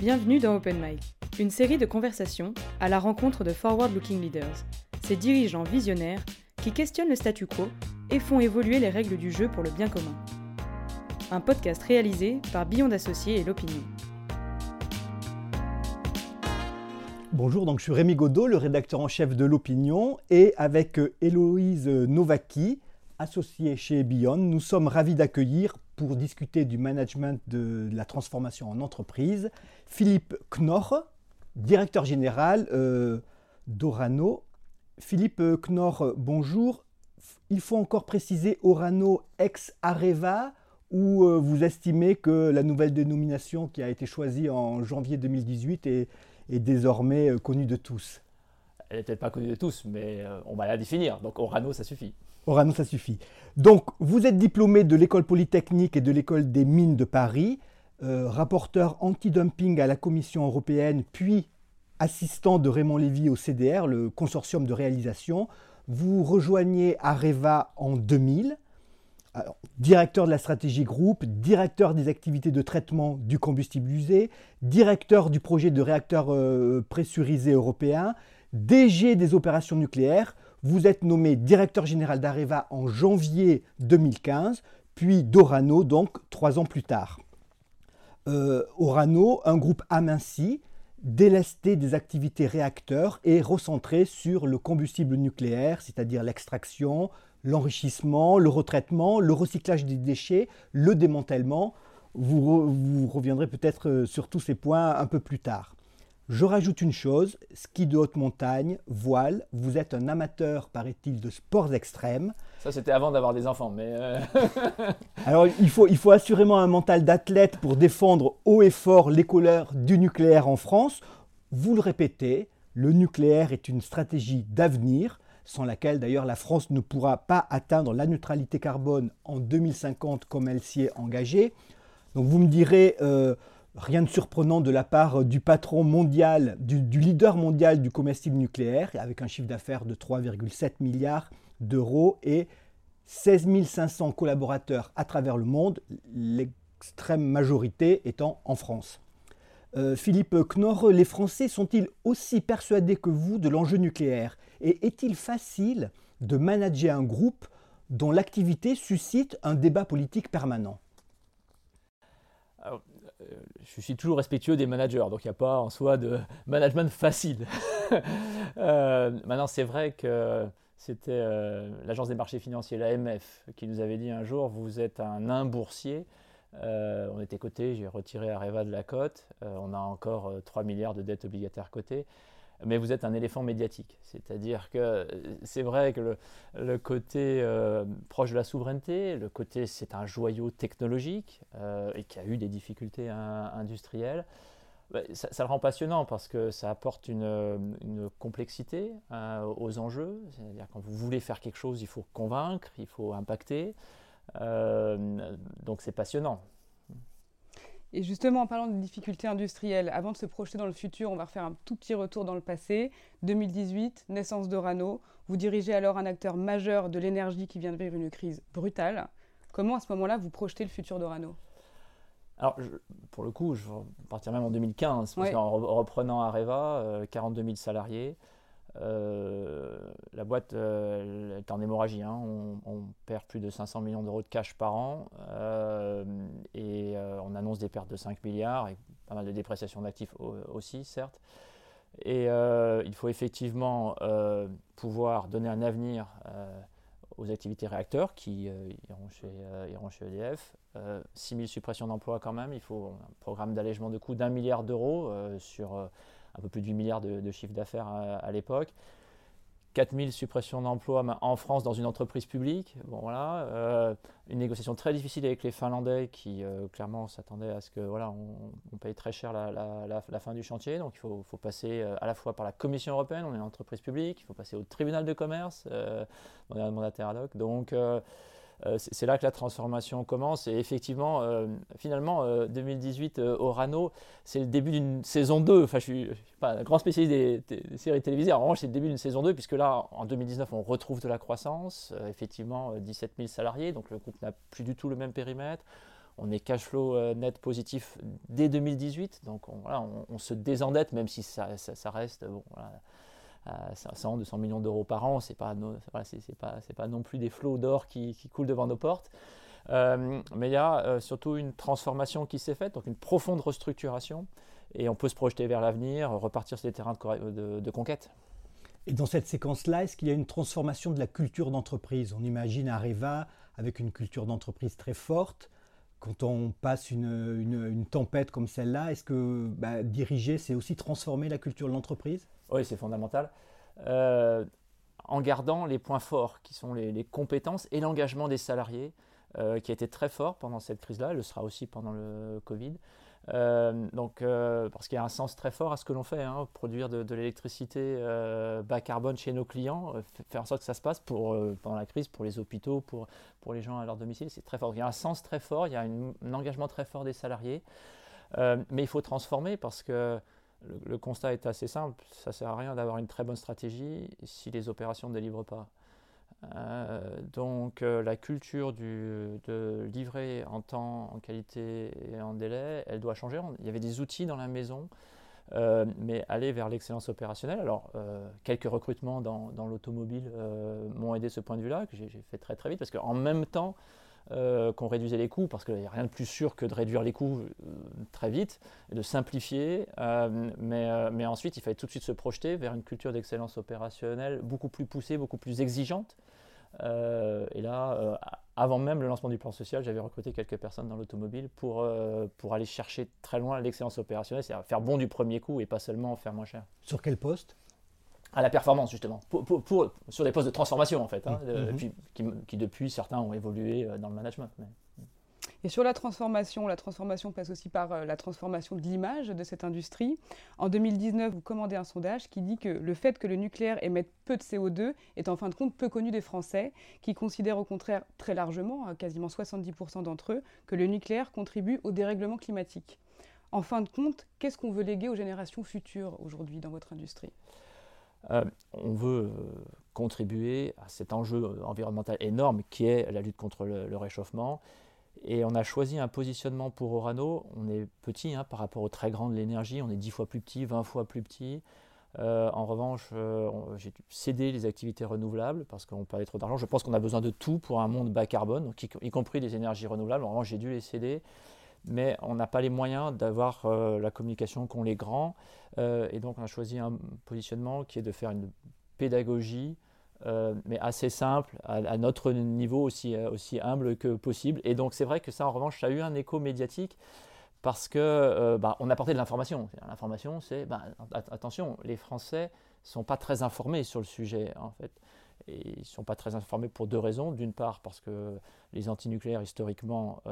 Bienvenue dans Open Mic, une série de conversations à la rencontre de forward-looking leaders, ces dirigeants visionnaires qui questionnent le statu quo et font évoluer les règles du jeu pour le bien commun. Un podcast réalisé par Beyond Associés et l'Opinion. Bonjour, donc je suis Rémi Godot, le rédacteur en chef de l'Opinion, et avec Héloïse Novaki, associée chez Beyond, nous sommes ravis d'accueillir pour discuter du management de la transformation en entreprise Philippe Knorr, directeur général euh, d'Orano. Philippe Knorr, bonjour. Il faut encore préciser Orano ex-Areva ou euh, vous estimez que la nouvelle dénomination qui a été choisie en janvier 2018 est désormais euh, connue de tous? Elle n'est peut-être pas connue de tous, mais euh, on va la définir. Donc Orano, ça suffit. Orano, ça suffit. Donc, vous êtes diplômé de l'école polytechnique et de l'école des mines de Paris, euh, rapporteur anti-dumping à la Commission européenne, puis assistant de Raymond Lévy au CDR, le consortium de réalisation. Vous rejoignez Areva en 2000 directeur de la stratégie groupe, directeur des activités de traitement du combustible usé, directeur du projet de réacteur euh, pressurisé européen, DG des opérations nucléaires. Vous êtes nommé directeur général d'Areva en janvier 2015, puis d'Orano, donc trois ans plus tard. Euh, Orano, un groupe aminci, délesté des activités réacteurs et recentré sur le combustible nucléaire, c'est-à-dire l'extraction, l'enrichissement, le retraitement, le recyclage des déchets, le démantèlement. Vous, reviendrez peut-être euh, sur tous ces points un peu plus tard. Je rajoute une chose, ski de haute montagne, voile, vous êtes un amateur, paraît-il, de sports extrêmes. Ça, c'était avant d'avoir des enfants, mais... Euh, Alors, il faut, il faut assurément un mental d'athlète pour défendre haut et fort les couleurs du nucléaire en France. Vous le répétez, le nucléaire est une stratégie d'avenir sans laquelle d'ailleurs la France ne pourra pas atteindre la neutralité carbone en 2050 comme elle s'y est engagée. Donc vous me direz, euh, rien de surprenant de la part du patron mondial, du, leader mondial du comestible nucléaire, avec un chiffre d'affaires de 3,7 milliards d'euros et 16 500 collaborateurs à travers le monde, l'extrême majorité étant en France. Euh, Philippe Knorr, les Français sont-ils aussi persuadés que vous de l'enjeu nucléaire? Et est-il facile de manager un groupe dont l'activité suscite un débat politique permanent? euh, je suis toujours respectueux des managers, donc il n'y a pas en soi de management facile. Euh, maintenant, c'est vrai que c'était euh, l'Agence des marchés financiers, l'AMF, qui nous avait dit un jour, vous êtes un nain boursier. on était coté, j'ai retiré Areva de la cote, on a encore 3 milliards de dettes obligataires cotées mais vous êtes un éléphant médiatique. C'est-à-dire que euh, c'est vrai que le, côté euh, proche de la souveraineté, le côté c'est un joyau technologique euh, et qui a eu des difficultés industrielles, bah, ça, le rend passionnant parce que ça apporte une, complexité aux enjeux. C'est-à-dire quand vous voulez faire quelque chose, il faut convaincre, il faut impacter. donc c'est passionnant. Et justement, en parlant de difficultés industrielles, avant de se projeter dans le futur, on va refaire un tout petit retour dans le passé. 2018, naissance d'Orano. Vous dirigez alors un acteur majeur de l'énergie qui vient de vivre une crise brutale. Comment, à ce moment-là, vous projetez le futur d'Orano alors, pour le coup, je vais partir même en 2015, parce qu'en reprenant Areva, 42 euh, 000 salariés, euh, la boîte euh, est en hémorragie. Hein. On, perd plus de 500 millions d'euros de cash par an euh, et on annonce des pertes de 5 milliards et pas mal de dépréciation d'actifs aussi, certes. Et il faut effectivement pouvoir donner un avenir aux activités réacteurs qui iront, chez, iront chez EDF. 6 000 suppressions d'emplois quand même. Il faut un programme d'allègement de coûts d'un milliard d'euros sur un peu plus de 8 milliards de, chiffre d'affaires à, l'époque. 4000 suppressions d'emplois en France dans une entreprise publique. Bon, euh, une négociation très difficile avec les Finlandais qui euh, clairement s'attendaient à ce que voilà, on, paye très cher la, fin du chantier. Donc il faut, passer euh, à la fois par la Commission européenne, on est une entreprise publique, il faut passer au tribunal de commerce, on un mandataire ad hoc. Donc c'est là que la transformation commence. Et effectivement, euh, finalement, 2018 euh, Orano, c'est le début d'une saison 2. Enfin, je ne suis, pas un grand spécialiste des, séries télévisées. En revanche, c'est le début d'une saison 2, puisque là, en 2019, on retrouve de la croissance. effectivement, 17 000 salariés, donc le groupe n'a plus du tout le même périmètre. on est cash flow net positif dès 2018, donc on, voilà, on, se désendette, même si ça, ça, reste bon, à 100, 200 millions d'euros par an, c'est pas, pas, non plus des flots d'or qui, coulent devant nos portes. mais il y a surtout une transformation qui s'est faite, donc une profonde restructuration, et on peut se projeter vers l'avenir, repartir sur des terrains de, de conquête. Et dans cette séquence-là, est-ce qu'il y a une transformation de la culture d'entreprise? On imagine Areva avec une culture d'entreprise très forte. Quand on passe une, tempête comme celle-là, est-ce que bah, diriger, c'est aussi transformer la culture de l'entreprise? Oui, c'est fondamental. Euh, en gardant les points forts qui sont les, compétences et l'engagement des salariés, euh, qui a été très fort pendant cette crise-là, le sera aussi pendant le Covid. Euh, donc, parce qu'il y a un sens très fort à ce que l'on fait, hein, produire de, l'électricité bas carbone chez nos clients, faire en sorte que ça se passe pour, pendant la crise pour les hôpitaux, pour, pour les gens à leur domicile, c'est très fort. Il y a un sens très fort, il y a un engagement très fort des salariés, mais il faut transformer parce que le, constat est assez simple, ça sert à rien d'avoir une très bonne stratégie si les opérations ne délivrent pas. Euh, donc euh, la culture de livrer en temps, en qualité et en délai, elle doit changer. Il y avait des outils dans la maison, euh, mais aller vers l'excellence opérationnelle. Alors quelques recrutements dans, dans l'automobile m'ont aidé ce point de vue-là, que j'ai fait très très vite, parce qu'en même temps qu'on réduisait les coûts, parce qu'il n'y a rien de plus sûr que de réduire les coûts très vite, et de simplifier, mais, mais ensuite il fallait tout de suite se projeter vers une culture d'excellence opérationnelle beaucoup plus poussée, beaucoup plus exigeante. Euh, et là, euh, avant même le lancement du plan social, j'avais recruté quelques personnes dans l'automobile pour, euh, pour aller chercher très loin l'excellence opérationnelle, c'est-à-dire faire bon du premier coup et pas seulement faire moins cher. Sur quel poste? À la performance justement, pour, pour, sur des postes de transformation en fait, hein, mmh. puis, qui, qui, depuis certains ont évolué dans le management. Mais... Et sur la transformation, la transformation passe aussi par euh, la transformation de l'image de cette industrie. En 2019, vous commandez un sondage qui dit que le fait que le nucléaire émette peu de CO2 est en fin de compte peu connu des Français, qui considèrent au contraire très largement, hein, quasiment 70% d'entre eux, que le nucléaire contribue au dérèglement climatique. En fin de compte, qu'est-ce qu'on veut léguer aux générations futures aujourd'hui dans votre industrie? euh, on veut euh, contribuer à cet enjeu environnemental énorme qui est la lutte contre le réchauffement et on a choisi un positionnement pour Orano. On est petit hein, par rapport au très grand de l'énergie, on est 10 fois plus petit, 20 fois plus petit. Euh, en revanche, euh, j'ai cédé les activités renouvelables parce qu'on parlait trop d'argent. Je pense qu'on a besoin de tout pour un monde bas carbone, y, compris les énergies renouvelables. En revanche, j'ai dû les céder, mais on n'a pas les moyens d'avoir euh, la communication qu'ont les grands. et donc, on a choisi un positionnement qui est de faire une pédagogie euh, mais assez simple, à, notre niveau aussi, euh, aussi humble que possible. Et donc c'est vrai que ça, en revanche, ça a eu un écho médiatique parce que euh, bah, on apportait de l'information. L'information, c'est bah, attention, les Français sont pas très informés sur le sujet en fait. Ils ne sont pas très informés pour deux raisons. D'une part, parce que les antinucléaires, historiquement,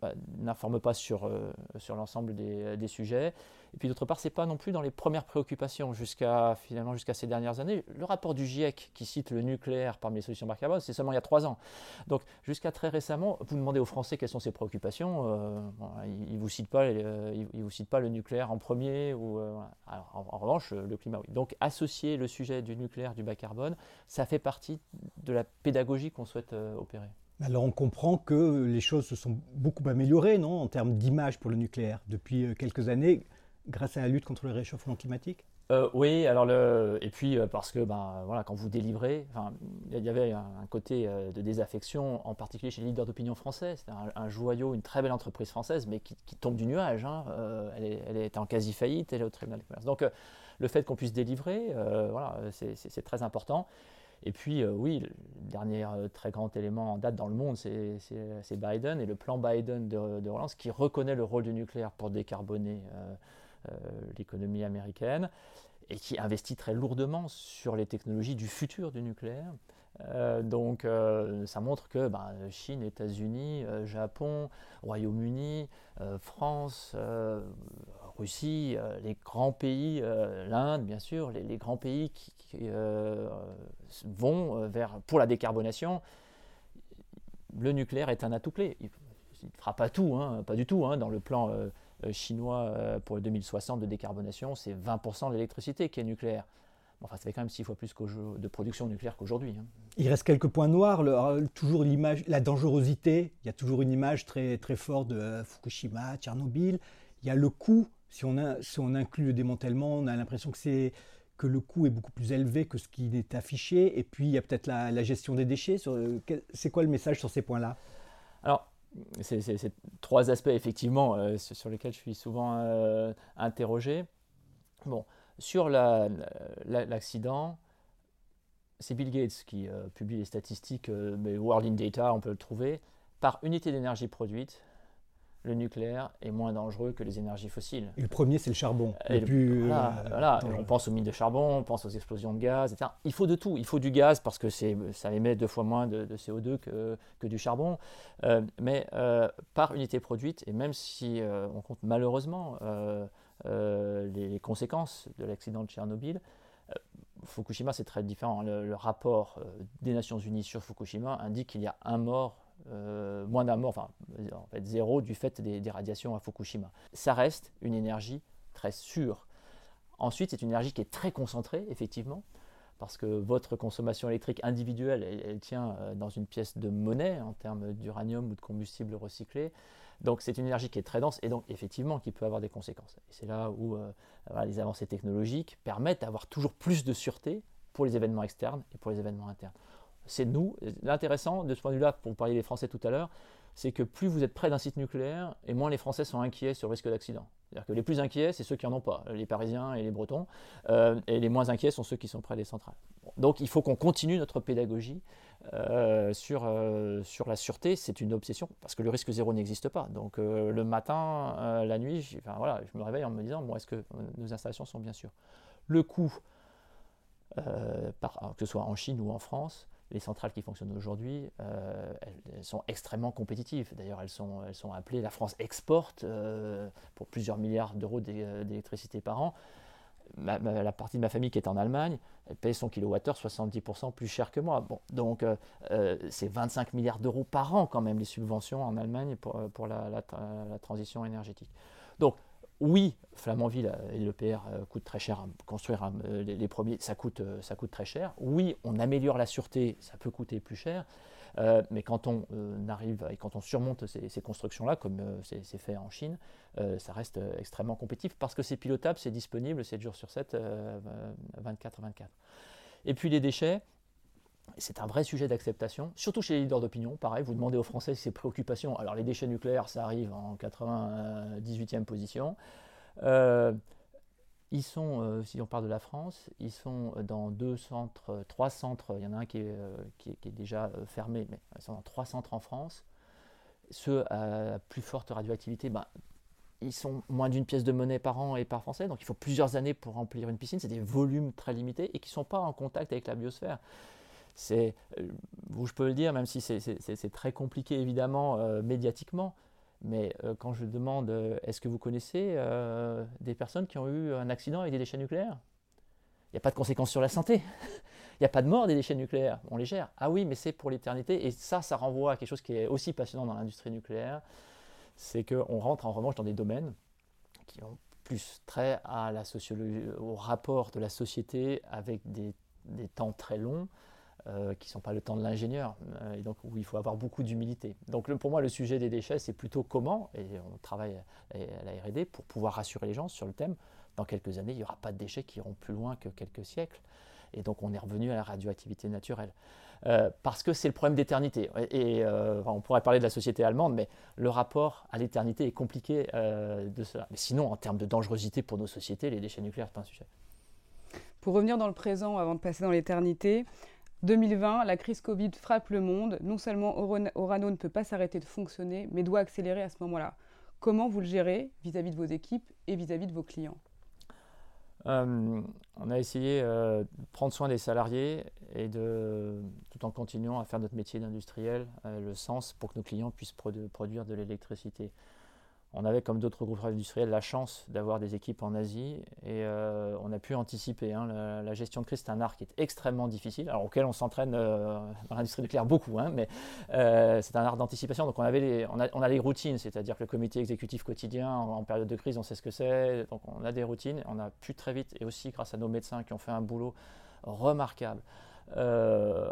bah, n'informent pas sur, sur l'ensemble des, des, sujets. Et puis d'autre part, c'est pas non plus dans les premières préoccupations jusqu'à finalement jusqu'à ces dernières années. Le rapport du GIEC qui cite le nucléaire parmi les solutions bas carbone, c'est seulement il y a trois ans. Donc jusqu'à très récemment, vous demandez aux Français quelles sont ses préoccupations, euh, ils, ne vous citent pas, euh, vous citent pas le nucléaire en premier ou euh, Alors, en, revanche, le climat oui. Donc associer le sujet du nucléaire du bas carbone, ça fait partie de la pédagogie qu'on souhaite opérer. Alors on comprend que les choses se sont beaucoup améliorées, non, en termes d'image pour le nucléaire depuis quelques années grâce à la lutte contre le réchauffement climatique? Euh, oui, alors le, et puis euh, parce que ben, voilà, quand vous délivrez, il y avait un, côté euh, de désaffection, en particulier chez les leaders d'opinion français. C'est un, joyau, une très belle entreprise française, mais qui, tombe du nuage. Hein. Elle, est, elle, est, en quasi faillite, elle est au tribunal de commerce. Donc le fait qu'on puisse délivrer, voilà, c'est très important. Et puis oui, le dernier très grand élément en date dans le monde, c'est Biden et le plan Biden de, de, relance qui reconnaît le rôle du nucléaire pour décarboner euh, l'économie américaine, et qui investit très lourdement sur les technologies du futur du nucléaire. Euh, donc euh, ça montre que ben, Chine, États-Unis, Japon, Royaume-Uni, France, Russie, les grands pays, l'Inde bien sûr, les, grands pays qui, vont vers, pour la décarbonation, le nucléaire est un atout clé. Il ne fera pas tout, hein, pas du tout, hein, dans le plan euh, chinois euh, pour le 2060 de décarbonation, c'est 20% de l'électricité qui est nucléaire. Enfin, ça fait quand même six fois plus de production nucléaire qu'aujourd'hui. Hein. Il reste quelques points noirs. toujours l'image, la dangerosité. Il y a toujours une image très, très forte de Fukushima, Tchernobyl. Il y a le coût. Si on, a, si on inclut le démantèlement, on a l'impression que c'est que le coût est beaucoup plus élevé que ce qui est affiché. Et puis, il y a peut-être la, gestion des déchets. C'est quoi le message sur ces points-là? Alors, c'est trois aspects, effectivement, euh, sur lesquels je suis souvent euh, interrogé. Bon, sur l'accident, c'est Bill Gates qui euh, publie les statistiques, mais World in Data, on peut le trouver. Par unité d'énergie produite, le nucléaire est moins dangereux que les énergies fossiles. Et le premier, c'est le charbon. Et le, voilà, euh, on pense aux mines de charbon, on pense aux explosions de gaz, etc. Il faut de tout. Il faut du gaz parce que ça émet deux fois moins de, CO2 que, que, du charbon. Euh, mais euh, par unité produite, et même si on compte malheureusement les, conséquences de l'accident de Tchernobyl, Fukushima, c'est très différent. Le, le rapport des Nations Unies sur Fukushima indique qu'il y a un mort euh, moins d'un mort, enfin en fait zéro du fait des, radiations à Fukushima. Ça reste une énergie très sûre. Ensuite, c'est une énergie qui est très concentrée, effectivement, parce que votre consommation électrique individuelle, elle, tient euh, dans une pièce de monnaie en termes d'uranium ou de combustible recyclé. Donc c'est une énergie qui est très dense et donc effectivement qui peut avoir des conséquences. Et c'est là où euh, les avancées technologiques permettent d'avoir toujours plus de sûreté pour les événements externes et pour les événements internes c'est nous. L'intéressant de ce point de vue-là, pour parler des Français tout à l'heure, c'est que plus vous êtes près d'un site nucléaire, et moins les Français sont inquiets sur le risque d'accident. C'est-à-dire que les plus inquiets, c'est ceux qui n'en ont pas, les Parisiens et les Bretons, euh, et les moins inquiets sont ceux qui sont près des centrales. Donc il faut qu'on continue notre pédagogie euh, sur, euh, sur la sûreté, c'est une obsession, parce que le risque zéro n'existe pas. Donc le matin, la nuit, je, me réveille en me disant, bon, est-ce que nos installations sont bien sûres? Le coût, que ce soit en Chine ou en France, les centrales qui fonctionnent aujourd'hui, euh, elles, sont extrêmement compétitives. D'ailleurs, elles sont, elles sont appelées, la France exporte euh, pour plusieurs milliards d'euros d'électricité par an. la partie de ma famille qui est en Allemagne, elle paye son kilowattheure 70% plus cher que moi. Bon, donc, euh, c'est 25 milliards d'euros par an quand même les subventions en Allemagne pour, pour la, la transition énergétique. Donc, oui, Flamanville et l'EPR euh, coûtent très cher à construire hein, euh, les, premiers, ça coûte, euh, ça coûte très cher. Oui, on améliore la sûreté, ça peut coûter plus cher. mais quand on arrive et quand on surmonte ces, constructions-là, comme c'est fait en Chine, ça reste extrêmement compétitif parce que c'est pilotable, c'est disponible 7 jours sur 7, 24-24. Et puis les déchets, c'est un vrai sujet d'acceptation, surtout chez les leaders d'opinion. Pareil, vous demandez aux Français ces préoccupations. Alors, les déchets nucléaires, ça arrive en 98e position. Euh, ils sont, euh, si on parle de la France, ils sont dans deux centres, trois centres. Il y en a un qui est, euh, qui est, déjà fermé, mais ils sont dans trois centres en France. Ceux à plus forte radioactivité, ben, ils sont moins d'une pièce de monnaie par an et par Français, donc il faut plusieurs années pour remplir une piscine. C'est des volumes très limités et qui ne sont pas en contact avec la biosphère euh, je peux le dire, même si c'est très compliqué évidemment euh, médiatiquement, mais euh, quand je demande est-ce que vous connaissez des personnes qui ont eu un accident avec des déchets nucléaires? Il n'y a pas de conséquences sur la santé. Il n'y a pas de mort des déchets nucléaires. On les gère. Ah oui, mais c'est pour l'éternité. Et ça, ça renvoie à quelque chose qui est aussi passionnant dans l'industrie nucléaire. C'est qu'on rentre en revanche dans des domaines qui ont plus trait à la sociologie, au rapport de la société avec des temps très longs. Euh, qui ne sont pas le temps de l'ingénieur, euh, et donc où il faut avoir beaucoup d'humilité. Donc pour moi, le sujet des déchets, c'est plutôt comment, et on travaille à la RD pour pouvoir rassurer les gens sur le thème, dans quelques années, il n'y aura pas de déchets qui iront plus loin que quelques siècles. Et donc on est revenu à la radioactivité naturelle. Euh, parce que c'est le problème d'éternité. Et, on pourrait parler de la société allemande, mais le rapport à l'éternité est compliqué de cela. Mais sinon, en termes de dangerosité pour nos sociétés, les déchets nucléaires, ce pas un sujet. Pour revenir dans le présent avant de passer dans l'éternité, 2020, la crise Covid frappe le monde. Non seulement Orano ne peut pas s'arrêter de fonctionner, mais doit accélérer à ce moment-là. Comment vous le gérez vis-à-vis de vos équipes et vis-à-vis de vos clients? Euh, on a essayé euh, de prendre soin des salariés et de, tout en continuant à faire notre métier d'industriel, euh, le sens pour que nos clients puissent produire de l'électricité. On avait, comme d'autres groupes industriels, la chance d'avoir des équipes en Asie et euh, on a pu anticiper. Hein. la, gestion de crise, c'est un art qui est extrêmement difficile, alors auquel on s'entraîne euh, dans l'industrie nucléaire beaucoup, hein, mais euh, c'est un art d'anticipation. Donc on, avait a, les routines, c'est-à-dire que le comité exécutif quotidien, en, période de crise, on sait ce que c'est. Donc on a des routines, on a pu très vite, et aussi grâce à nos médecins qui ont fait un boulot remarquable,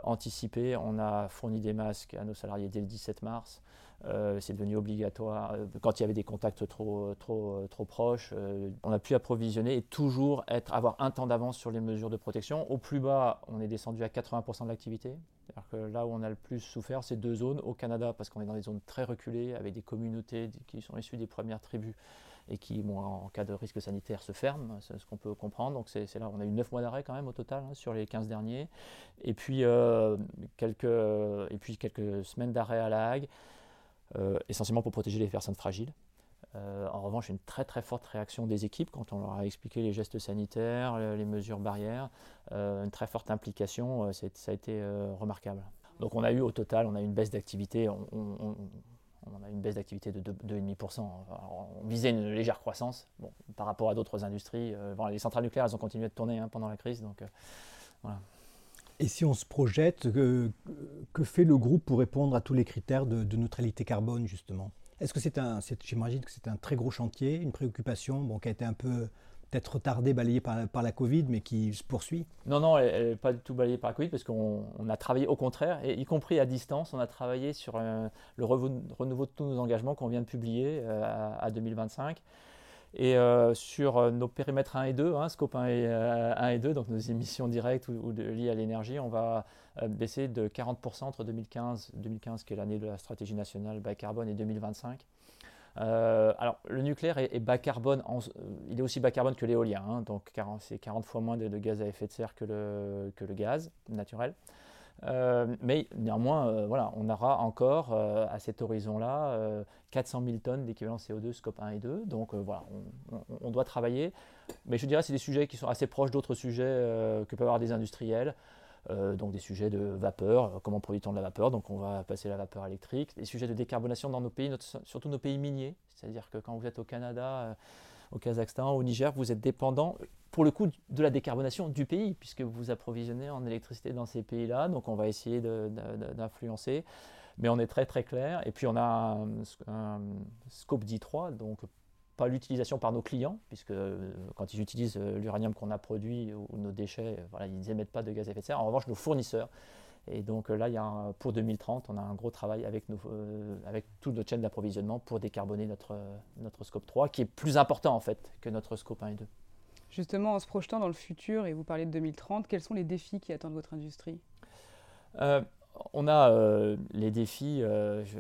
anticiper. On a fourni des masques à nos salariés dès le 17 mars. Euh, c'est devenu obligatoire. Euh, quand il y avait des contacts trop, trop, trop proches, euh, on a pu approvisionner et toujours être, avoir un temps d'avance sur les mesures de protection. Au plus bas, on est descendu à 80% de l'activité. Là où on a le plus souffert, c'est deux zones. Au Canada, parce qu'on est dans des zones très reculées, avec des communautés qui sont issues des premières tribus et qui, en cas de risque sanitaire, se ferment, c'est ce qu'on peut comprendre. Donc c'est là, on a eu 9 mois d'arrêt quand même au total hein, sur les 15 derniers. Et puis, quelques, et puis quelques semaines d'arrêt à La Hague. Euh, essentiellement pour protéger les personnes fragiles. Euh, en revanche, une très très forte réaction des équipes quand on leur a expliqué les gestes sanitaires, les mesures barrières, euh, une très forte implication, ça a été remarquable. Donc on a eu au total, on a eu une baisse d'activité, on, a une baisse d'activité de 2,5%. On visait une légère croissance bon, par rapport à d'autres industries. les centrales nucléaires, elles ont continué de tourner hein, pendant la crise, donc voilà. Et si on se projette, que, fait le groupe pour répondre à tous les critères de, neutralité carbone, justement? Est-ce que c'est un, j'imagine que c'est un très gros chantier, une préoccupation bon, qui a été un peu peut-être retardée, balayée par, la Covid, mais qui se poursuit? Non, non, elle n'est pas du tout balayée par la Covid, parce qu'on a travaillé au contraire, et y compris à distance, on a travaillé sur euh, le renouveau de tous nos engagements qu'on vient de publier euh, à 2025. Et euh, sur euh, nos périmètres 1 et 2, hein, scope 1 et, 1 euh, 2, donc nos émissions directes ou, liées à l'énergie, on va baisser de 40% entre 2015, 2015 qui est l'année de la stratégie nationale bas carbone, et 2025. alors, le nucléaire est, bas carbone, il est aussi bas carbone que l'éolien, hein, donc c'est 40 fois moins de, gaz à effet de serre que le gaz naturel. Euh, mais néanmoins, euh, voilà, on aura encore euh, à cet horizon-là 400 000 tonnes d'équivalent CO2 scope 1 et 2. Donc voilà, on, doit travailler. Mais je dirais que c'est des sujets qui sont assez proches d'autres sujets que peuvent avoir des industriels. donc des sujets de vapeur, comment produit-on de la vapeur, donc on va passer la vapeur électrique, des sujets de décarbonation dans nos pays, surtout nos pays miniers, c'est-à-dire que quand vous êtes au Canada, au Kazakhstan, au Niger, vous êtes dépendant pour le coup de la décarbonation du pays, puisque vous vous approvisionnez en électricité dans ces pays-là, donc on va essayer d'influencer, mais on est très très clair. Et puis on a un, scope D3, donc pas l'utilisation par nos clients, puisque euh, quand ils utilisent euh, l'uranium qu'on a produit ou, nos déchets, euh, voilà, ils n'émettent pas de gaz à effet de serre. En revanche, nos fournisseurs, et donc là, il y a pour 2030, on a un gros travail avec, nos, avec toute notre chaîne d'approvisionnement pour décarboner notre, notre scope 3, qui est plus important en fait que notre scope 1 et 2. Justement, en se projetant dans le futur, et vous parlez de 2030, quels sont les défis qui attendent votre industrie? Euh, On a euh, les défis, euh, je,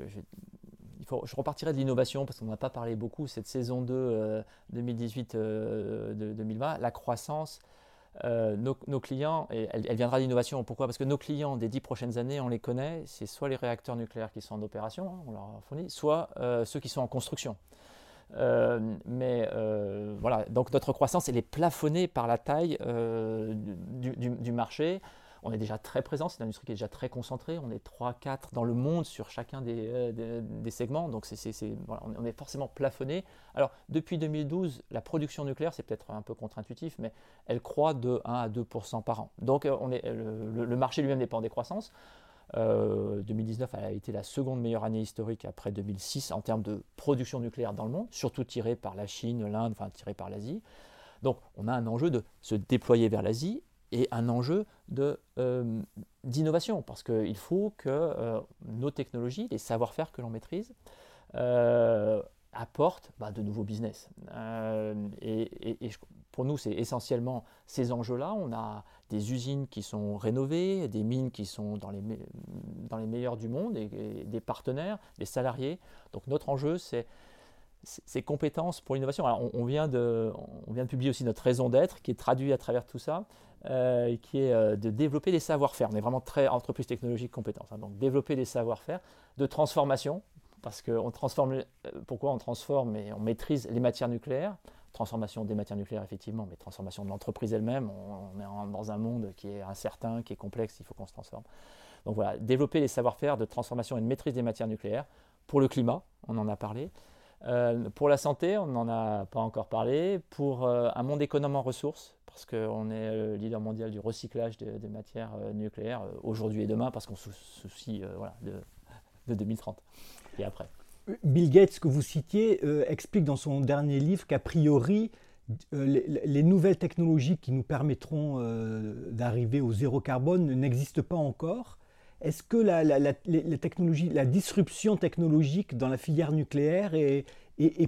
il faut, je repartirai de l'innovation parce qu'on n'a pas parlé beaucoup, cette saison 2 2018-2020, la croissance. Nos, clients, et elle, viendra d'innovation. Pourquoi? Parce que nos clients des dix prochaines années, on les connaît, c'est soit les réacteurs nucléaires qui sont en opération, hein, on leur a fourni, soit ceux qui sont en construction. Euh, mais euh, voilà, donc notre croissance, elle est plafonnée par la taille euh, du, marché. On est déjà très présent, c'est une industrie qui est déjà très concentrée. On est 3-4 dans le monde sur chacun des, des, segments, donc on est forcément plafonné. Alors, depuis 2012, la production nucléaire, c'est peut-être un peu contre-intuitif, mais elle croît de 1 à 2% par an. Donc, on est, le, marché lui-même dépend des croissances. 2019 euh, a été la seconde meilleure année historique après 2006 en termes de production nucléaire dans le monde, surtout tirée par la Chine, l'Inde, enfin tirée par l'Asie. Donc on a un enjeu de se déployer vers l'Asie et un enjeu euh, d'innovation, parce qu'il faut que euh, nos technologies, les savoir-faire que l'on maîtrise, apportent bah, de nouveaux business. et, pour nous, c'est essentiellement ces enjeux-là. On a des usines qui sont rénovées, des mines qui sont dans les, dans les meilleures du monde, et, des partenaires, des salariés. Donc notre enjeu, c'est ces compétences pour l'innovation. On, on, vient de, on vient de publier aussi notre raison d'être, qui est traduit à travers tout ça, euh, qui est euh, de développer des savoir-faire. On est vraiment très entreprise technologique compétence. Hein. donc développer des savoir-faire de transformation, parce qu'on transforme. Euh, pourquoi on transforme et on maîtrise les matières nucléaires? Transformation des matières nucléaires, effectivement, mais transformation de l'entreprise elle-même. On, est dans un monde qui est incertain, qui est complexe, il faut qu'on se transforme. Donc voilà, développer les savoir-faire de transformation et de maîtrise des matières nucléaires pour le climat, on en a parlé, pour la santé, on n'en a pas encore parlé. Pour un monde économe en ressources, parce qu'on est le leader mondial du recyclage des matières nucléaires aujourd'hui et demain, parce qu'on se soucie de, de 2030 et après. Bill Gates, que vous citiez, explique dans son dernier livre qu'a priori, euh, les, nouvelles technologies qui nous permettront euh, d'arriver au zéro carbone n'existent pas encore. Est-ce que la, la, disruption technologique dans la filière nucléaire est,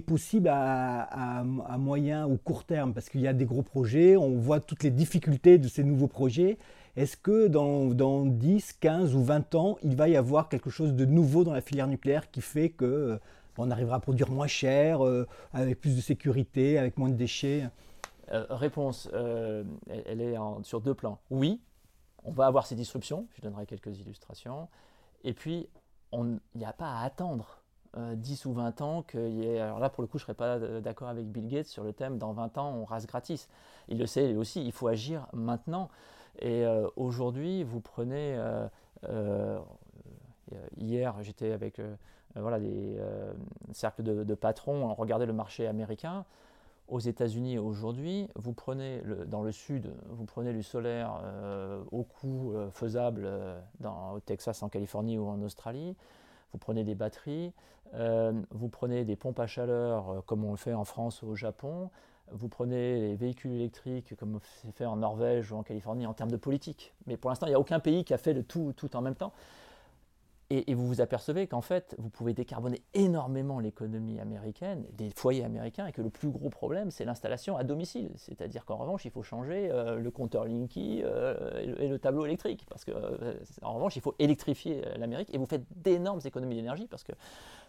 possible à, moyen ou court terme? Parce qu'il y a des gros projets, on voit toutes les difficultés de ces nouveaux projets. Est-ce que dans, dans, 10, 15 ou 20 ans, il va y avoir quelque chose de nouveau dans la filière nucléaire qui fait que on arrivera à produire moins cher, euh, avec plus de sécurité, avec moins de déchets? Euh, Réponse, euh, elle, est sur deux plans. Oui, on va avoir ces disruptions, je donnerai quelques illustrations, et puis il n'y a pas à attendre 10 ou 20 ans qu'il. Alors là, pour le coup, je ne serais pas d'accord avec Bill Gates sur le thème dans 20 ans, on rase gratis. Il le sait aussi, il faut agir maintenant. Et aujourd'hui, vous prenez... hier, j'étais avec euh, voilà, des euh, cercles de, patrons, regardez le marché américain. Aux États-Unis aujourd'hui, vous prenez dans le sud, vous prenez du solaire euh, au coût faisable dans, au Texas, en Californie ou en Australie. Vous prenez des batteries, vous prenez des pompes à chaleur comme on le fait en France ou au Japon. Vous prenez les véhicules électriques comme c'est fait en Norvège ou en Californie en termes de politique. Mais pour l'instant, il n'y a aucun pays qui a fait le tout, tout en même temps. Et, vous vous apercevez qu'en fait, vous pouvez décarboner énormément l'économie américaine, des foyers américains, et que le plus gros problème, c'est l'installation à domicile. C'est-à-dire qu'en revanche, il faut changer euh, le compteur Linky euh, et, le, tableau électrique. Parce qu'en euh, revanche, il faut électrifier l'Amérique, et vous faites d'énormes économies d'énergie. Que...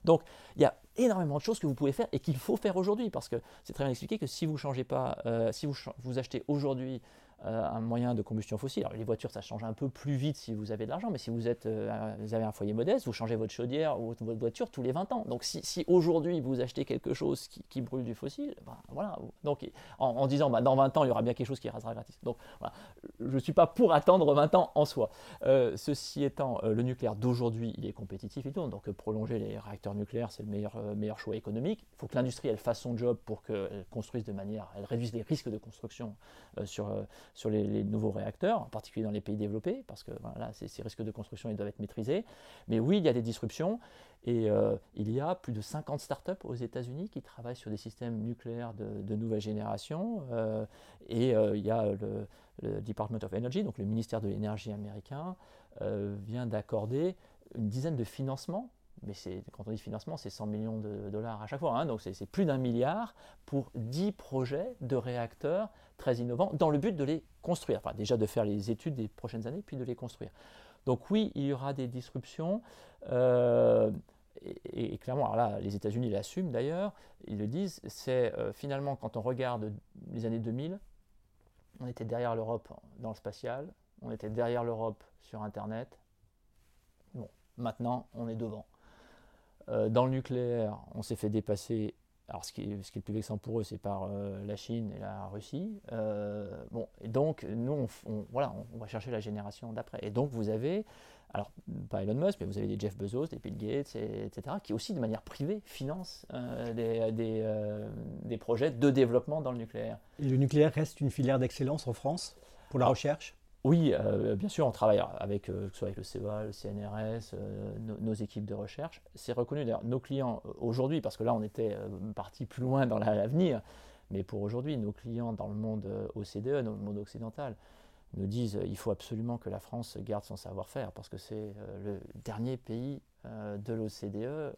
Donc, il y a énormément de choses que vous pouvez faire et qu'il faut faire aujourd'hui. Parce que c'est très bien expliqué que si vous changez pas, si vous, vous achetez aujourd'hui un moyen de combustion fossile. Les voitures, ça change un peu plus vite si vous avez de l'argent, mais si vous, êtes, euh, vous avez un foyer modeste, vous changez votre chaudière ou votre voiture tous les 20 ans. Donc si, aujourd'hui vous achetez quelque chose qui, brûle du fossile, ben, voilà. Donc en, disant bah, dans 20 ans, il y aura bien quelque chose qui rasera gratis. Donc je ne suis pas pour attendre 20 ans en soi. Euh, ceci étant, le nucléaire d'aujourd'hui, il est compétitif et tout. Donc prolonger les réacteurs nucléaires, c'est le meilleur, meilleur choix économique. Il faut que l'industrie, elle fasse son job pour qu'elle construise de manière, elle réduise les risques de construction sur sur les, nouveaux réacteurs, en particulier dans les pays développés, parce que voilà, ces, risques de construction ils doivent être maîtrisés. Mais oui, il y a des disruptions, et euh, il y a plus de 50 startups aux États-Unis qui travaillent sur des systèmes nucléaires de, nouvelle génération, euh, et euh, il y a le, Department of Energy, donc le ministère de l'énergie américain, vient d'accorder une dizaine de financements mais quand on dit financement, c'est 100 millions de dollars à chaque fois, hein. donc c'est plus d'un milliard pour 10 projets de réacteurs très innovants dans le but de les construire. Enfin, déjà de faire les études des prochaines années, puis de les construire. Donc oui, il y aura des disruptions. Euh, et, clairement, alors là, les États-Unis l'assument d'ailleurs, ils le disent, c'est euh, finalement quand on regarde les années 2000, on était derrière l'Europe dans le spatial, on était derrière l'Europe sur Internet. Bon, maintenant, on est devant. Euh, dans le nucléaire, on s'est fait dépasser. Alors, ce qui, est, ce qui est le plus vexant pour eux, c'est par euh, la Chine et la Russie. Euh, bon, et donc, nous, on, voilà, on, va chercher la génération d'après. Et donc, vous avez, alors, pas Elon Musk, mais vous avez des Jeff Bezos, des Bill Gates, etc., qui aussi, de manière privée, financent des, des, des, projets de développement dans le nucléaire. Et le nucléaire reste une filière d'excellence en France pour la recherche? Oui, euh, bien sûr, on travaille avec, euh, le CEA, le CNRS, euh, nos équipes de recherche. C'est reconnu d'ailleurs, nos clients aujourd'hui, parce que là on était parti plus loin dans l'avenir, mais pour aujourd'hui, nos clients dans le monde OCDE, dans le monde occidental, nous disent qu'il faut absolument que la France garde son savoir-faire, parce que c'est le dernier pays de l'OCDE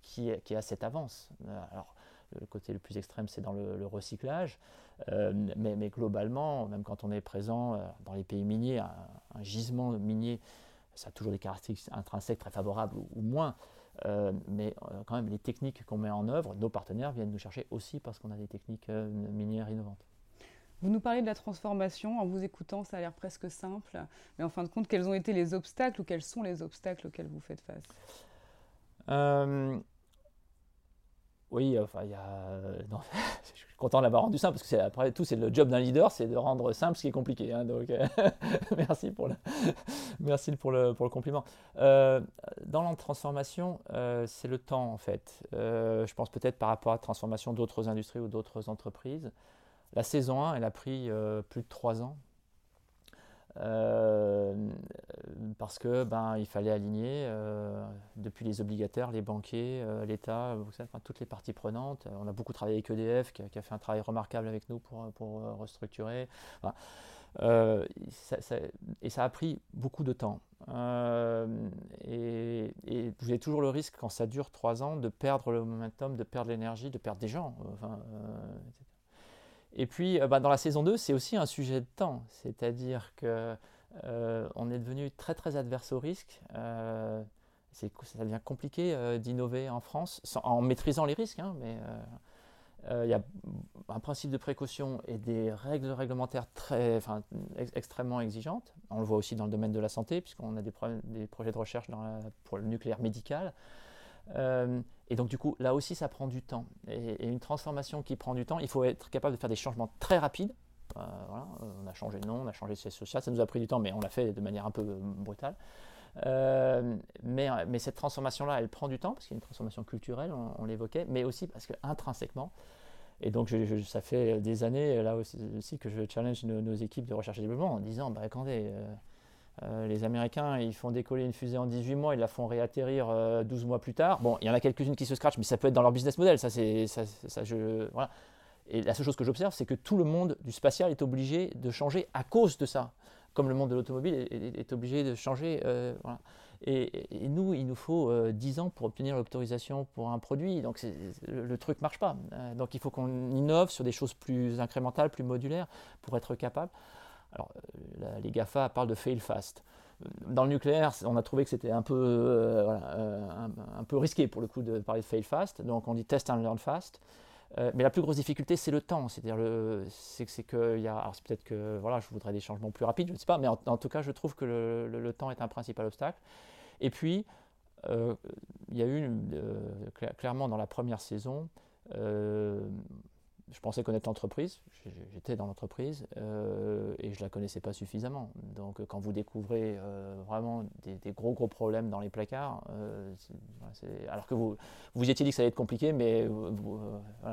qui, qui, a cette avance. Alors, le côté le plus extrême, c'est dans le, recyclage. Euh, mais, globalement, même quand on est présent euh, dans les pays miniers, un, gisement minier, ça a toujours des caractéristiques intrinsèques très favorables ou, moins. Euh, mais quand même, les techniques qu'on met en œuvre, nos partenaires viennent nous chercher aussi parce qu'on a des techniques minières innovantes. Vous nous parlez de la transformation, en vous écoutant, ça a l'air presque simple, mais en fin de compte, quels ont été les obstacles ou quels sont les obstacles auxquels vous faites face? Oui, enfin, il y a. Non, je suis content de l'avoir rendu simple parce que après tout, c'est le job d'un leader, c'est de rendre simple ce qui est compliqué. Hein, donc, merci pour le, merci pour le, pour le compliment. Euh, dans la transformation, euh, c'est le temps en fait. Euh, je pense peut-être par rapport à la transformation d'autres industries ou d'autres entreprises. La saison 1, elle a pris plus de trois ans euh, parce que ben, il fallait aligner euh, depuis les obligataires, les banquiers, euh, l'État, toutes les parties prenantes. On a beaucoup travaillé avec EDF qui a, fait un travail remarquable avec nous pour, pour restructurer. et ça a pris beaucoup de temps. et, vous avez toujours le risque, quand ça dure trois ans, de perdre le momentum, de perdre l'énergie, de perdre des gens. Et puis, euh, bah, dans la saison 2, c'est aussi un sujet de temps. C'est-à-dire que euh, on est devenu très très adverse au risque. Euh, ça devient compliqué d'innover en France en maîtrisant les risques, hein, mais il y a un principe de précaution et des règles réglementaires extrêmement exigeantes. On le voit aussi dans le domaine de la santé, puisqu'on a des, projets de recherche pour le nucléaire médical. Euh, et donc du coup, là aussi, ça prend du temps. Et, une transformation qui prend du temps, il faut être capable de faire des changements très rapides. Euh, voilà, euh, on a changé de nom, on a changé de siège social, ça nous a pris du temps, mais on l'a fait de manière un peu brutale. mais, cette transformation-là, elle prend du temps, parce qu'il y a une transformation culturelle, on, l'évoquait, mais aussi parce qu'intrinsèquement, et donc ça fait des années là aussi, que je challenge nos, équipes de recherche et développement en disant, bah, attendez, les Américains, ils font décoller une fusée en 18 mois, ils la font réatterrir 12 euh, mois plus tard. Bon, il y en a quelques-unes qui se scratchent, mais ça peut être dans leur business model. Ça, c'est, ça, voilà. Et la seule chose que j'observe, c'est que tout le monde du spatial est obligé de changer à cause de ça, comme le monde de l'automobile est, obligé de changer. Euh, et, nous, il nous faut 10 ans pour obtenir l'autorisation pour un produit, donc le, le, truc ne marche pas. donc il faut qu'on innove sur des choses plus incrémentales, plus modulaires, pour être capable. Alors, euh, les GAFA parlent de fail fast. Dans le nucléaire, on a trouvé que c'était un, peu, euh, euh, un, peu risqué pour le coup de parler de fail fast, donc on dit test and learn fast. mais la plus grosse difficulté, c'est le temps. C'est-à-dire, c'est, que y a, alors peut-être que voilà, je voudrais des changements plus rapides, je ne sais pas, mais en, tout cas, je trouve que le, temps est un principal obstacle. Et puis, il y a eu clairement dans la première saison, je pensais connaître l'entreprise, j'étais dans l'entreprise euh, et je ne la connaissais pas suffisamment. Donc quand vous découvrez euh, vraiment des, gros gros problèmes dans les placards, euh, alors que vous vous étiez dit que ça allait être compliqué, mais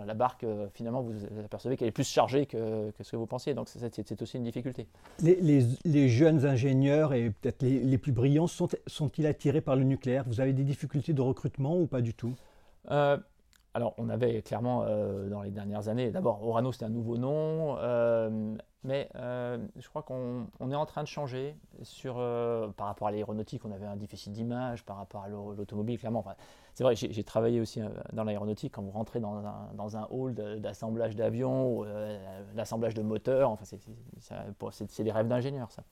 la barque finalement vous apercevez qu'elle est plus chargée que, ce que vous pensiez. Donc c'est aussi une difficulté. Les, jeunes ingénieurs et peut-être les, les, plus brillants sont-ils attirés par le nucléaire? Vous avez des difficultés de recrutement ou pas du tout? Alors, on avait clairement euh, dans les dernières années, d'abord, Orano c'était un nouveau nom, euh, mais euh, je crois qu'on est en train de changer sur, par rapport à l'aéronautique, on avait un déficit d'image par rapport à l'automobile, clairement. c'est vrai, j'ai travaillé aussi dans l'aéronautique, quand vous rentrez dans un, hall d'assemblage d'avions, d'assemblage de moteurs, enfin, c'est des rêves d'ingénieur, ça.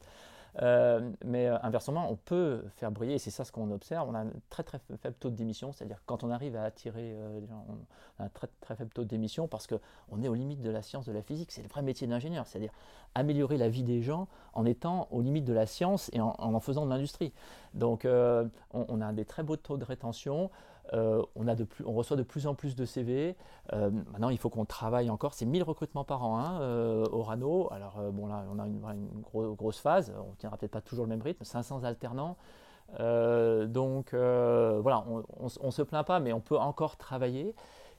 Euh, mais euh, inversement, on peut faire briller, et c'est ça ce qu'on observe, on a un très très faible taux de démission, c'est-à-dire quand on arrive à attirer euh, on a un très très faible taux de démission parce qu'on est aux limites de la science, de la physique, c'est le vrai métier d'ingénieur, c'est-à-dire améliorer la vie des gens en étant aux limites de la science et en en, faisant de l'industrie. Donc on, on, a des très beaux taux de rétention, euh, on, reçoit de plus en plus de CV. Euh, maintenant, il faut qu'on travaille encore. C'est 1000 recrutements par an hein, euh, au Rano. Alors, bon, là, on a une, grosse phase. On ne tiendra peut-être pas toujours le même rythme. 500 alternants. donc, voilà, on ne se plaint pas, mais on peut encore travailler.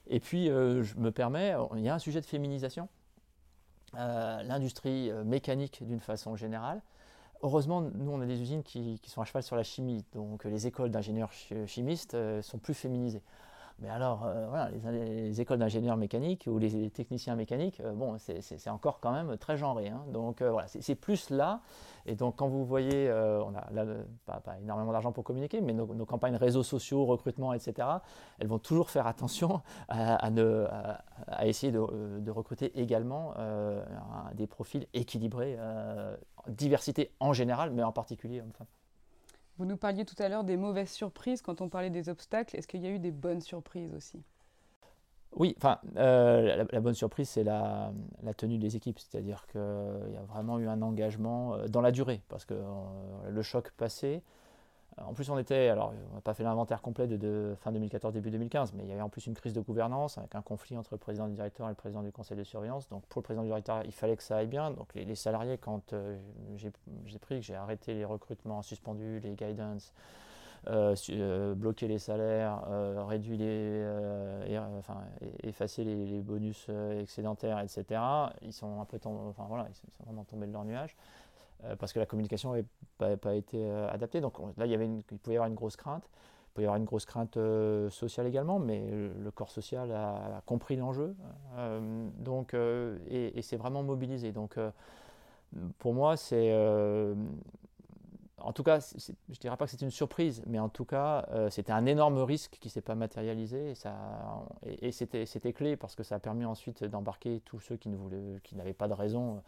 Et puis, je me permets, il y a un sujet de féminisation. L'industrie mécanique, d'une façon générale, Heureusement, nous, on a des usines qui, sont à cheval sur la chimie, donc les écoles d'ingénieurs chimistes euh, sont plus féminisées. Mais alors, euh, voilà, les, écoles d'ingénieurs mécaniques ou les, techniciens mécaniques, euh, bon, c'est encore quand même très genré. Hein. Donc voilà, c'est plus là. Et donc quand vous voyez, on a pas, énormément d'argent pour communiquer, mais nos, campagnes réseaux sociaux, recrutement, etc., elles vont toujours faire attention à, essayer de, recruter également des profils équilibrés diversité en général, mais en particulier hommes-femmes. Vous nous parliez tout à l'heure des mauvaises surprises. Quand on parlait des obstacles. Est-ce qu'il y a eu des bonnes surprises aussi? Oui, enfin, euh, la, bonne surprise, c'est la, tenue des équipes, c'est-à-dire qu'il y a vraiment eu un engagement euh, dans la durée, parce que euh, le choc passé, en plus, on était, alors on n'a pas fait l'inventaire complet de, fin 2014, début 2015, mais il y avait en plus une crise de gouvernance avec un conflit entre le président du directeur et le président du conseil de surveillance. Donc pour le président du directeur, il fallait que ça aille bien. Donc les, salariés, quand euh, j'ai pris, que j'ai arrêté les recrutements, suspendu les guidance, euh, euh, bloqué les salaires, réduit les, enfin, effacé les, bonus excédentaires, etc. Ils sont un peu, enfin voilà, ils sont tombés de leur nuage. Euh, parce que la communication n'avait pas, été euh, adaptée. Donc là, il, y avait il pouvait y avoir une grosse crainte. Il pouvait y avoir une grosse crainte euh, sociale également, mais le, corps social a, compris l'enjeu donc, et, s'est vraiment mobilisé. Donc pour moi, c'est... en tout cas, je ne dirais pas que c'est une surprise, mais en tout cas, c'était un énorme risque qui ne s'est pas matérialisé. Et, ça, et, c'était clé parce que ça a permis ensuite d'embarquer tous ceux qui n'avaient pas de raison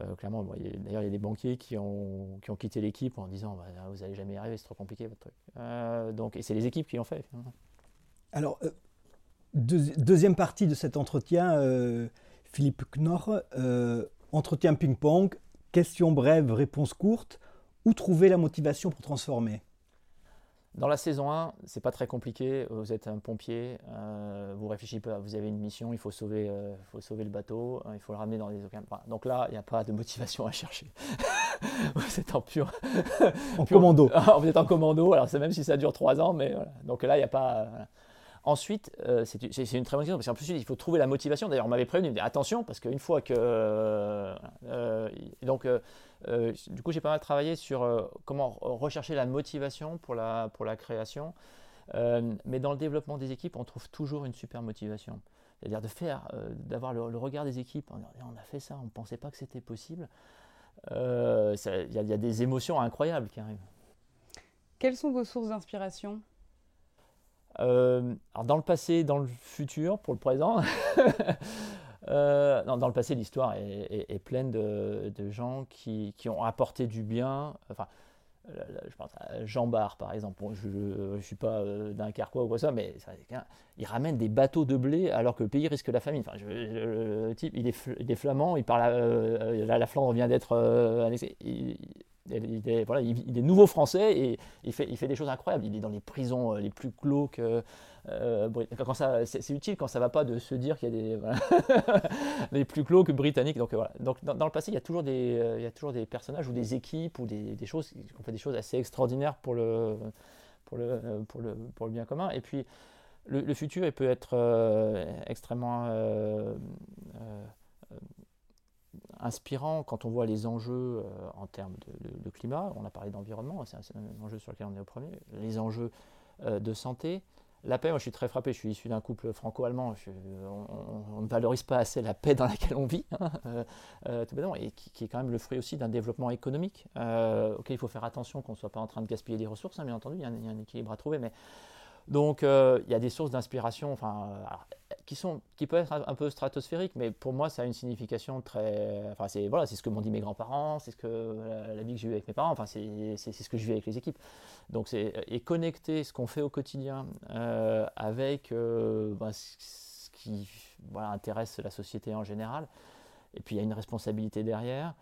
euh, clairement, d'ailleurs, il y a des banquiers qui ont, qui ont quitté l'équipe en disant bah, Vous n'allez jamais y arriver, c'est trop compliqué votre truc. Euh, donc, et c'est les équipes qui l'ont fait. Alors, euh, deuxième partie de cet entretien, Philippe Knorr, entretien ping-pong, question brève, réponse courte. Où trouver la motivation pour transformer? Dans la saison 1, c'est pas très compliqué. Vous êtes un pompier, euh, vous réfléchissez pas, vous avez une mission, il faut sauver, euh, faut sauver le bateau, hein, il faut le ramener dans les eaux Donc là, il n'y a pas de motivation à chercher. vous êtes en pur. en commando. vous êtes en commando, alors c'est même si ça dure 3 ans, mais voilà. Donc là, il n'y a pas. Ensuite, euh, c'est une très bonne question, parce qu'en plus, il faut trouver la motivation. D'ailleurs, on m'avait prévenu, dit attention, parce qu'une fois que. Euh, euh, donc, du coup, j'ai pas mal travaillé sur comment rechercher la motivation pour la, pour la création. mais dans le développement des équipes, on trouve toujours une super motivation. C'est-à-dire de faire, d'avoir le, regard des équipes. On, a fait ça, on ne pensait pas que c'était possible. Il y, y a des émotions incroyables qui arrivent. Quelles sont vos sources d'inspiration? Euh, dans le passé, dans le futur, pour le présent. euh, dans le passé, l'histoire est, pleine de, gens qui, ont apporté du bien. Enfin, je pense à Jean Bart, par exemple. je ne suis pas euh, d'un carquois ou quoi ça, mais il ramène des bateaux de blé alors que le pays risque la famine. Enfin, le type, il est, flamand, il parle. Euh, la Flandre vient d'être annexée. Il est, voilà, il, est nouveau français et il fait, des choses incroyables. Il est dans les prisons euh, les plus glauques. Euh, euh, quand ça, c'est, utile quand ça va pas de se dire qu'il y a des les plus glauques britanniques. Donc. Donc dans, le passé, il y a toujours des, personnages ou des équipes ou des, choses qui ont fait des choses assez extraordinaires pour le, bien commun. Et puis le, le futur, il peut être extrêmement inspirant quand on voit les enjeux euh, en termes de, climat. On a parlé d'environnement, c'est un, enjeu sur lequel on est au premier. Les enjeux euh, de santé. La paix, moi je suis très frappé, je suis issu d'un couple franco-allemand, on, ne valorise pas assez la paix dans laquelle on vit, hein, euh, et qui, est quand même le fruit aussi d'un développement économique. Auquel il faut faire attention qu'on ne soit pas en train de gaspiller des ressources, hein, bien entendu, il y, a un, équilibre à trouver, mais donc il y a des sources d'inspiration, enfin, qui, sont, qui peuvent être un, peu stratosphériques, mais pour moi, ça a une signification très. Enfin, c'est voilà, ce que m'ont dit mes grands-parents, c'est ce que la, vie que j'ai eue avec mes parents, enfin, c'est ce que je vis avec les équipes. Donc, et connecter ce qu'on fait au quotidien euh, avec euh, bah, ce qui intéresse la société en général. Et puis, il y a une responsabilité derrière.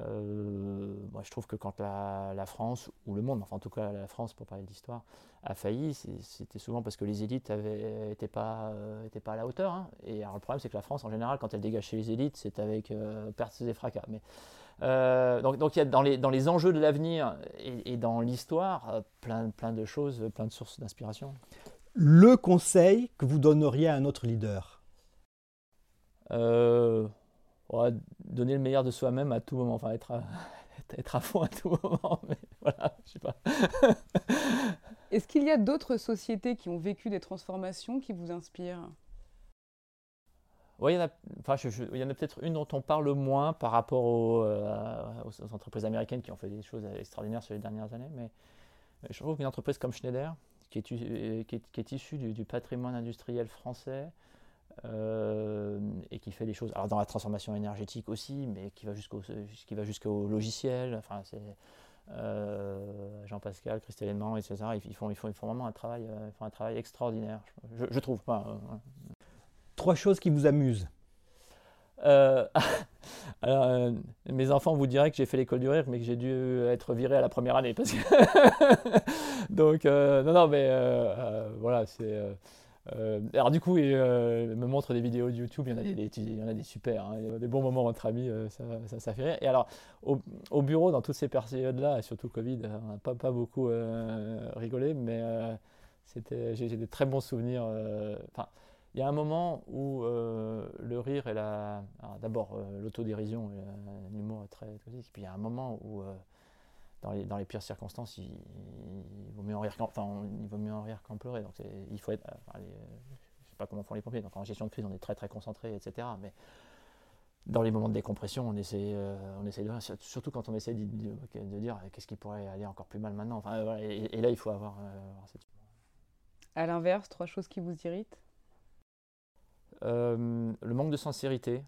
Euh, moi, je trouve que quand la, France, ou le monde, enfin en tout cas la France pour parler d'histoire, a failli, c'était souvent parce que les élites n'étaient pas, euh, pas à la hauteur. Hein. Et alors, le problème, c'est que la France, en général, quand elle dégage chez les élites, c'est avec euh, pertes et fracas. Mais, donc, donc il y a dans les, dans les enjeux de l'avenir et, dans l'histoire, plein, plein de choses, plein de sources d'inspiration. Le conseil que vous donneriez à un autre leader? Donner le meilleur de soi-même à tout moment, enfin être à, être à fond à tout moment, mais voilà, je sais pas. Est-ce qu'il y a d'autres sociétés qui ont vécu des transformations qui vous inspirent? Oui, il y en a, enfin, il y en a peut-être une dont on parle moins par rapport euh, aux, entreprises américaines qui ont fait des choses extraordinaires sur les dernières années, mais je trouve qu'une entreprise comme Schneider, qui est, euh, qui est, issue du, du, patrimoine industriel français, euh, et qui fait des choses, alors dans la transformation énergétique aussi, mais qui va jusqu'au qui va jusqu'au logiciel. Enfin, c'est euh, Jean-Pascal, Christelle Edmond, etc. Ils, font, ils, font, ils font vraiment un travail, euh, font un travail extraordinaire, je, je trouve. pas. Trois choses qui vous amusent. Alors, euh, mes enfants vous diraient que j'ai fait l'école du rire, mais que j'ai dû être viré à la première année. Parce que Donc, euh, non, non, mais voilà, c'est. Alors, du coup, il me montre des vidéos de YouTube, il y en a des, super, des bons moments entre amis, ça, ça, fait rire. Et alors, au, bureau, dans toutes ces périodes-là, surtout Covid, on n'a pas, pas beaucoup rigolé, mais j'ai des très bons souvenirs. Enfin, il y a un moment où euh, le rire et la. D'abord, euh, l'autodérision et l'humour est très toxique. Puis il y a un moment où, euh, dans, les, dans, les, pires circonstances, il, vaut mieux en rire qu'en pleurer. Donc il faut être. je ne sais pas comment font les pompiers. Donc en gestion de crise, on est très très concentré, etc. Mais dans les moments de décompression, on essaie, on essaie de surtout quand on essaie de, de, dire qu'est-ce qui pourrait aller encore plus mal maintenant. Enfin, et, là, il faut avoir, cette. À l'inverse, trois choses qui vous irritent? Euh, le manque de sincérité,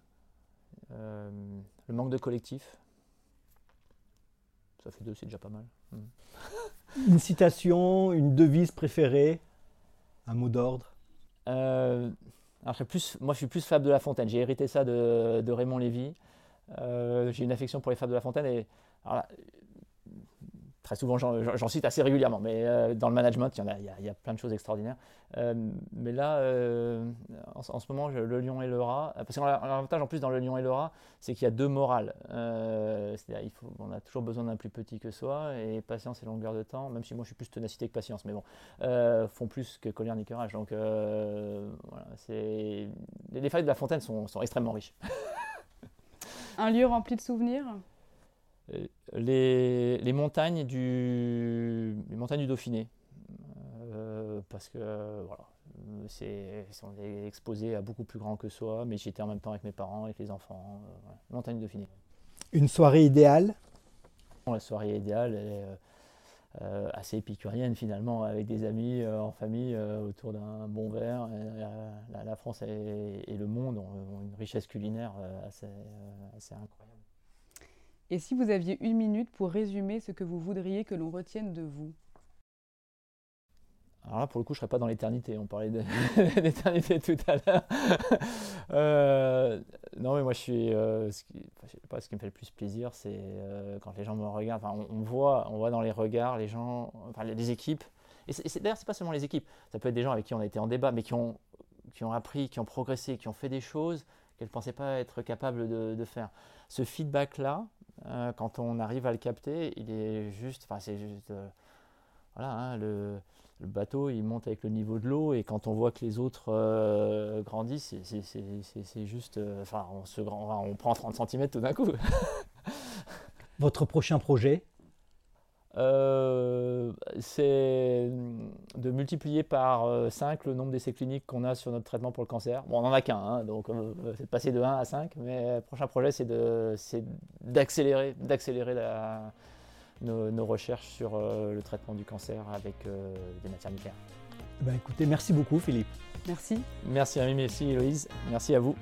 euh, le manque de collectif. Ça fait deux, c'est déjà pas mal. Hmm. Une citation, une devise préférée, un mot d'ordre euh, plus, Moi, je suis plus Fable de La Fontaine. J'ai hérité ça de, Raymond Lévy. J'ai une affection pour les Fables de La Fontaine. Et, très souvent, j'en cite assez régulièrement, mais euh, dans le management, il y, en a, il, y a, plein de choses extraordinaires. Euh, mais là, euh, en, ce moment, le lion et le rat, parce que l'avantage en plus dans le lion et le rat, c'est qu'il y a deux morales. Il faut, on a toujours besoin d'un plus petit que soi, et patience et longueur de temps, même si moi je suis plus ténacité que patience, mais bon, font plus que collier ni courage. Donc, voilà, les, les failles de la fontaine sont extrêmement riches. Un lieu rempli de souvenirs? Les, les, montagnes du, les montagnes du Dauphiné. Euh, parce que voilà, c'est, on est exposé à beaucoup plus grand que soi, mais j'étais en même temps avec mes parents, avec les enfants. Euh, montagne du Dauphiné. Une soirée idéale? La soirée idéale, elle est euh, assez épicurienne finalement, avec des amis, en famille, autour d'un bon verre. La, France et, et, le monde ont, une richesse culinaire assez, assez incroyable. Et si vous aviez une minute pour résumer ce que vous voudriez que l'on retienne de vous? Alors là, pour le coup, je ne serais pas dans l'éternité. On parlait de l'éternité tout à l'heure. Euh, non, mais moi, je suis. Euh, ce, qui, sais pas, ce qui me fait le plus plaisir, c'est euh, quand les gens me regardent. Enfin, on, voit, on voit dans les regards les gens, enfin, les, équipes. D'ailleurs, ce n'est pas seulement les équipes. Ça peut être des gens avec qui on a été en débat, mais qui ont, qui ont appris, qui ont progressé, qui ont fait des choses qu'elles ne pensaient pas être capables de, faire. Ce feedback-là, euh, quand on arrive à le capter, il est juste, enfin c'est juste, euh, voilà, hein, le, bateau il monte avec le niveau de l'eau et quand on voit que les autres euh, grandissent, c'est juste, enfin on, on prend 30 cm tout d'un coup. Votre prochain projet? Euh, c'est de multiplier par 5 euh, le nombre d'essais cliniques qu'on a sur notre traitement pour le cancer. Bon, on n'en a qu'un, hein, donc euh, c'est de passer de 1 à 5, mais le prochain projet, c'est d'accélérer nos, nos, recherches sur le traitement du cancer avec des matières nucléaires. Bah, écoutez, merci beaucoup Philippe. Merci. Merci Rémi, merci Héloïse, merci à vous.